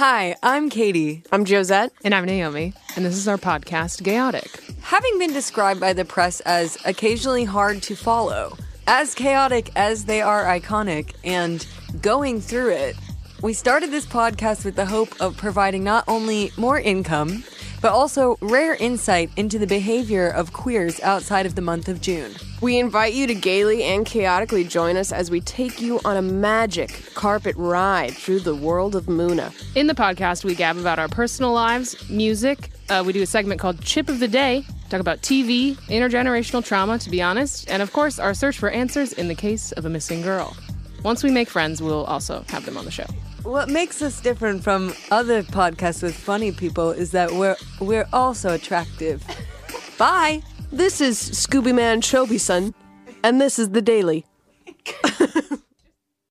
Hi, I'm Katie. I'm Josette. And I'm Naomi. And this is our podcast, Gayotic. Having been described by the press as occasionally hard to follow, as chaotic as they are iconic, and going through it, we started this podcast with the hope of providing not only more income, but also rare insight into the behavior of queers outside of the month of June. We invite you to gaily and chaotically join us as we take you on a magic carpet ride through the world of Muna. In the podcast, we gab about our personal lives, music. Uh, we do a segment called Chip of the Day, talk about TV, intergenerational trauma, to be honest, and of course, our search for answers in the case of a missing girl. Once we make friends, we'll also have them on the show. What makes us different from other podcasts with funny people is that we're we're also attractive. Bye. This is Scooby Man Chobi Son, and this is The Daily.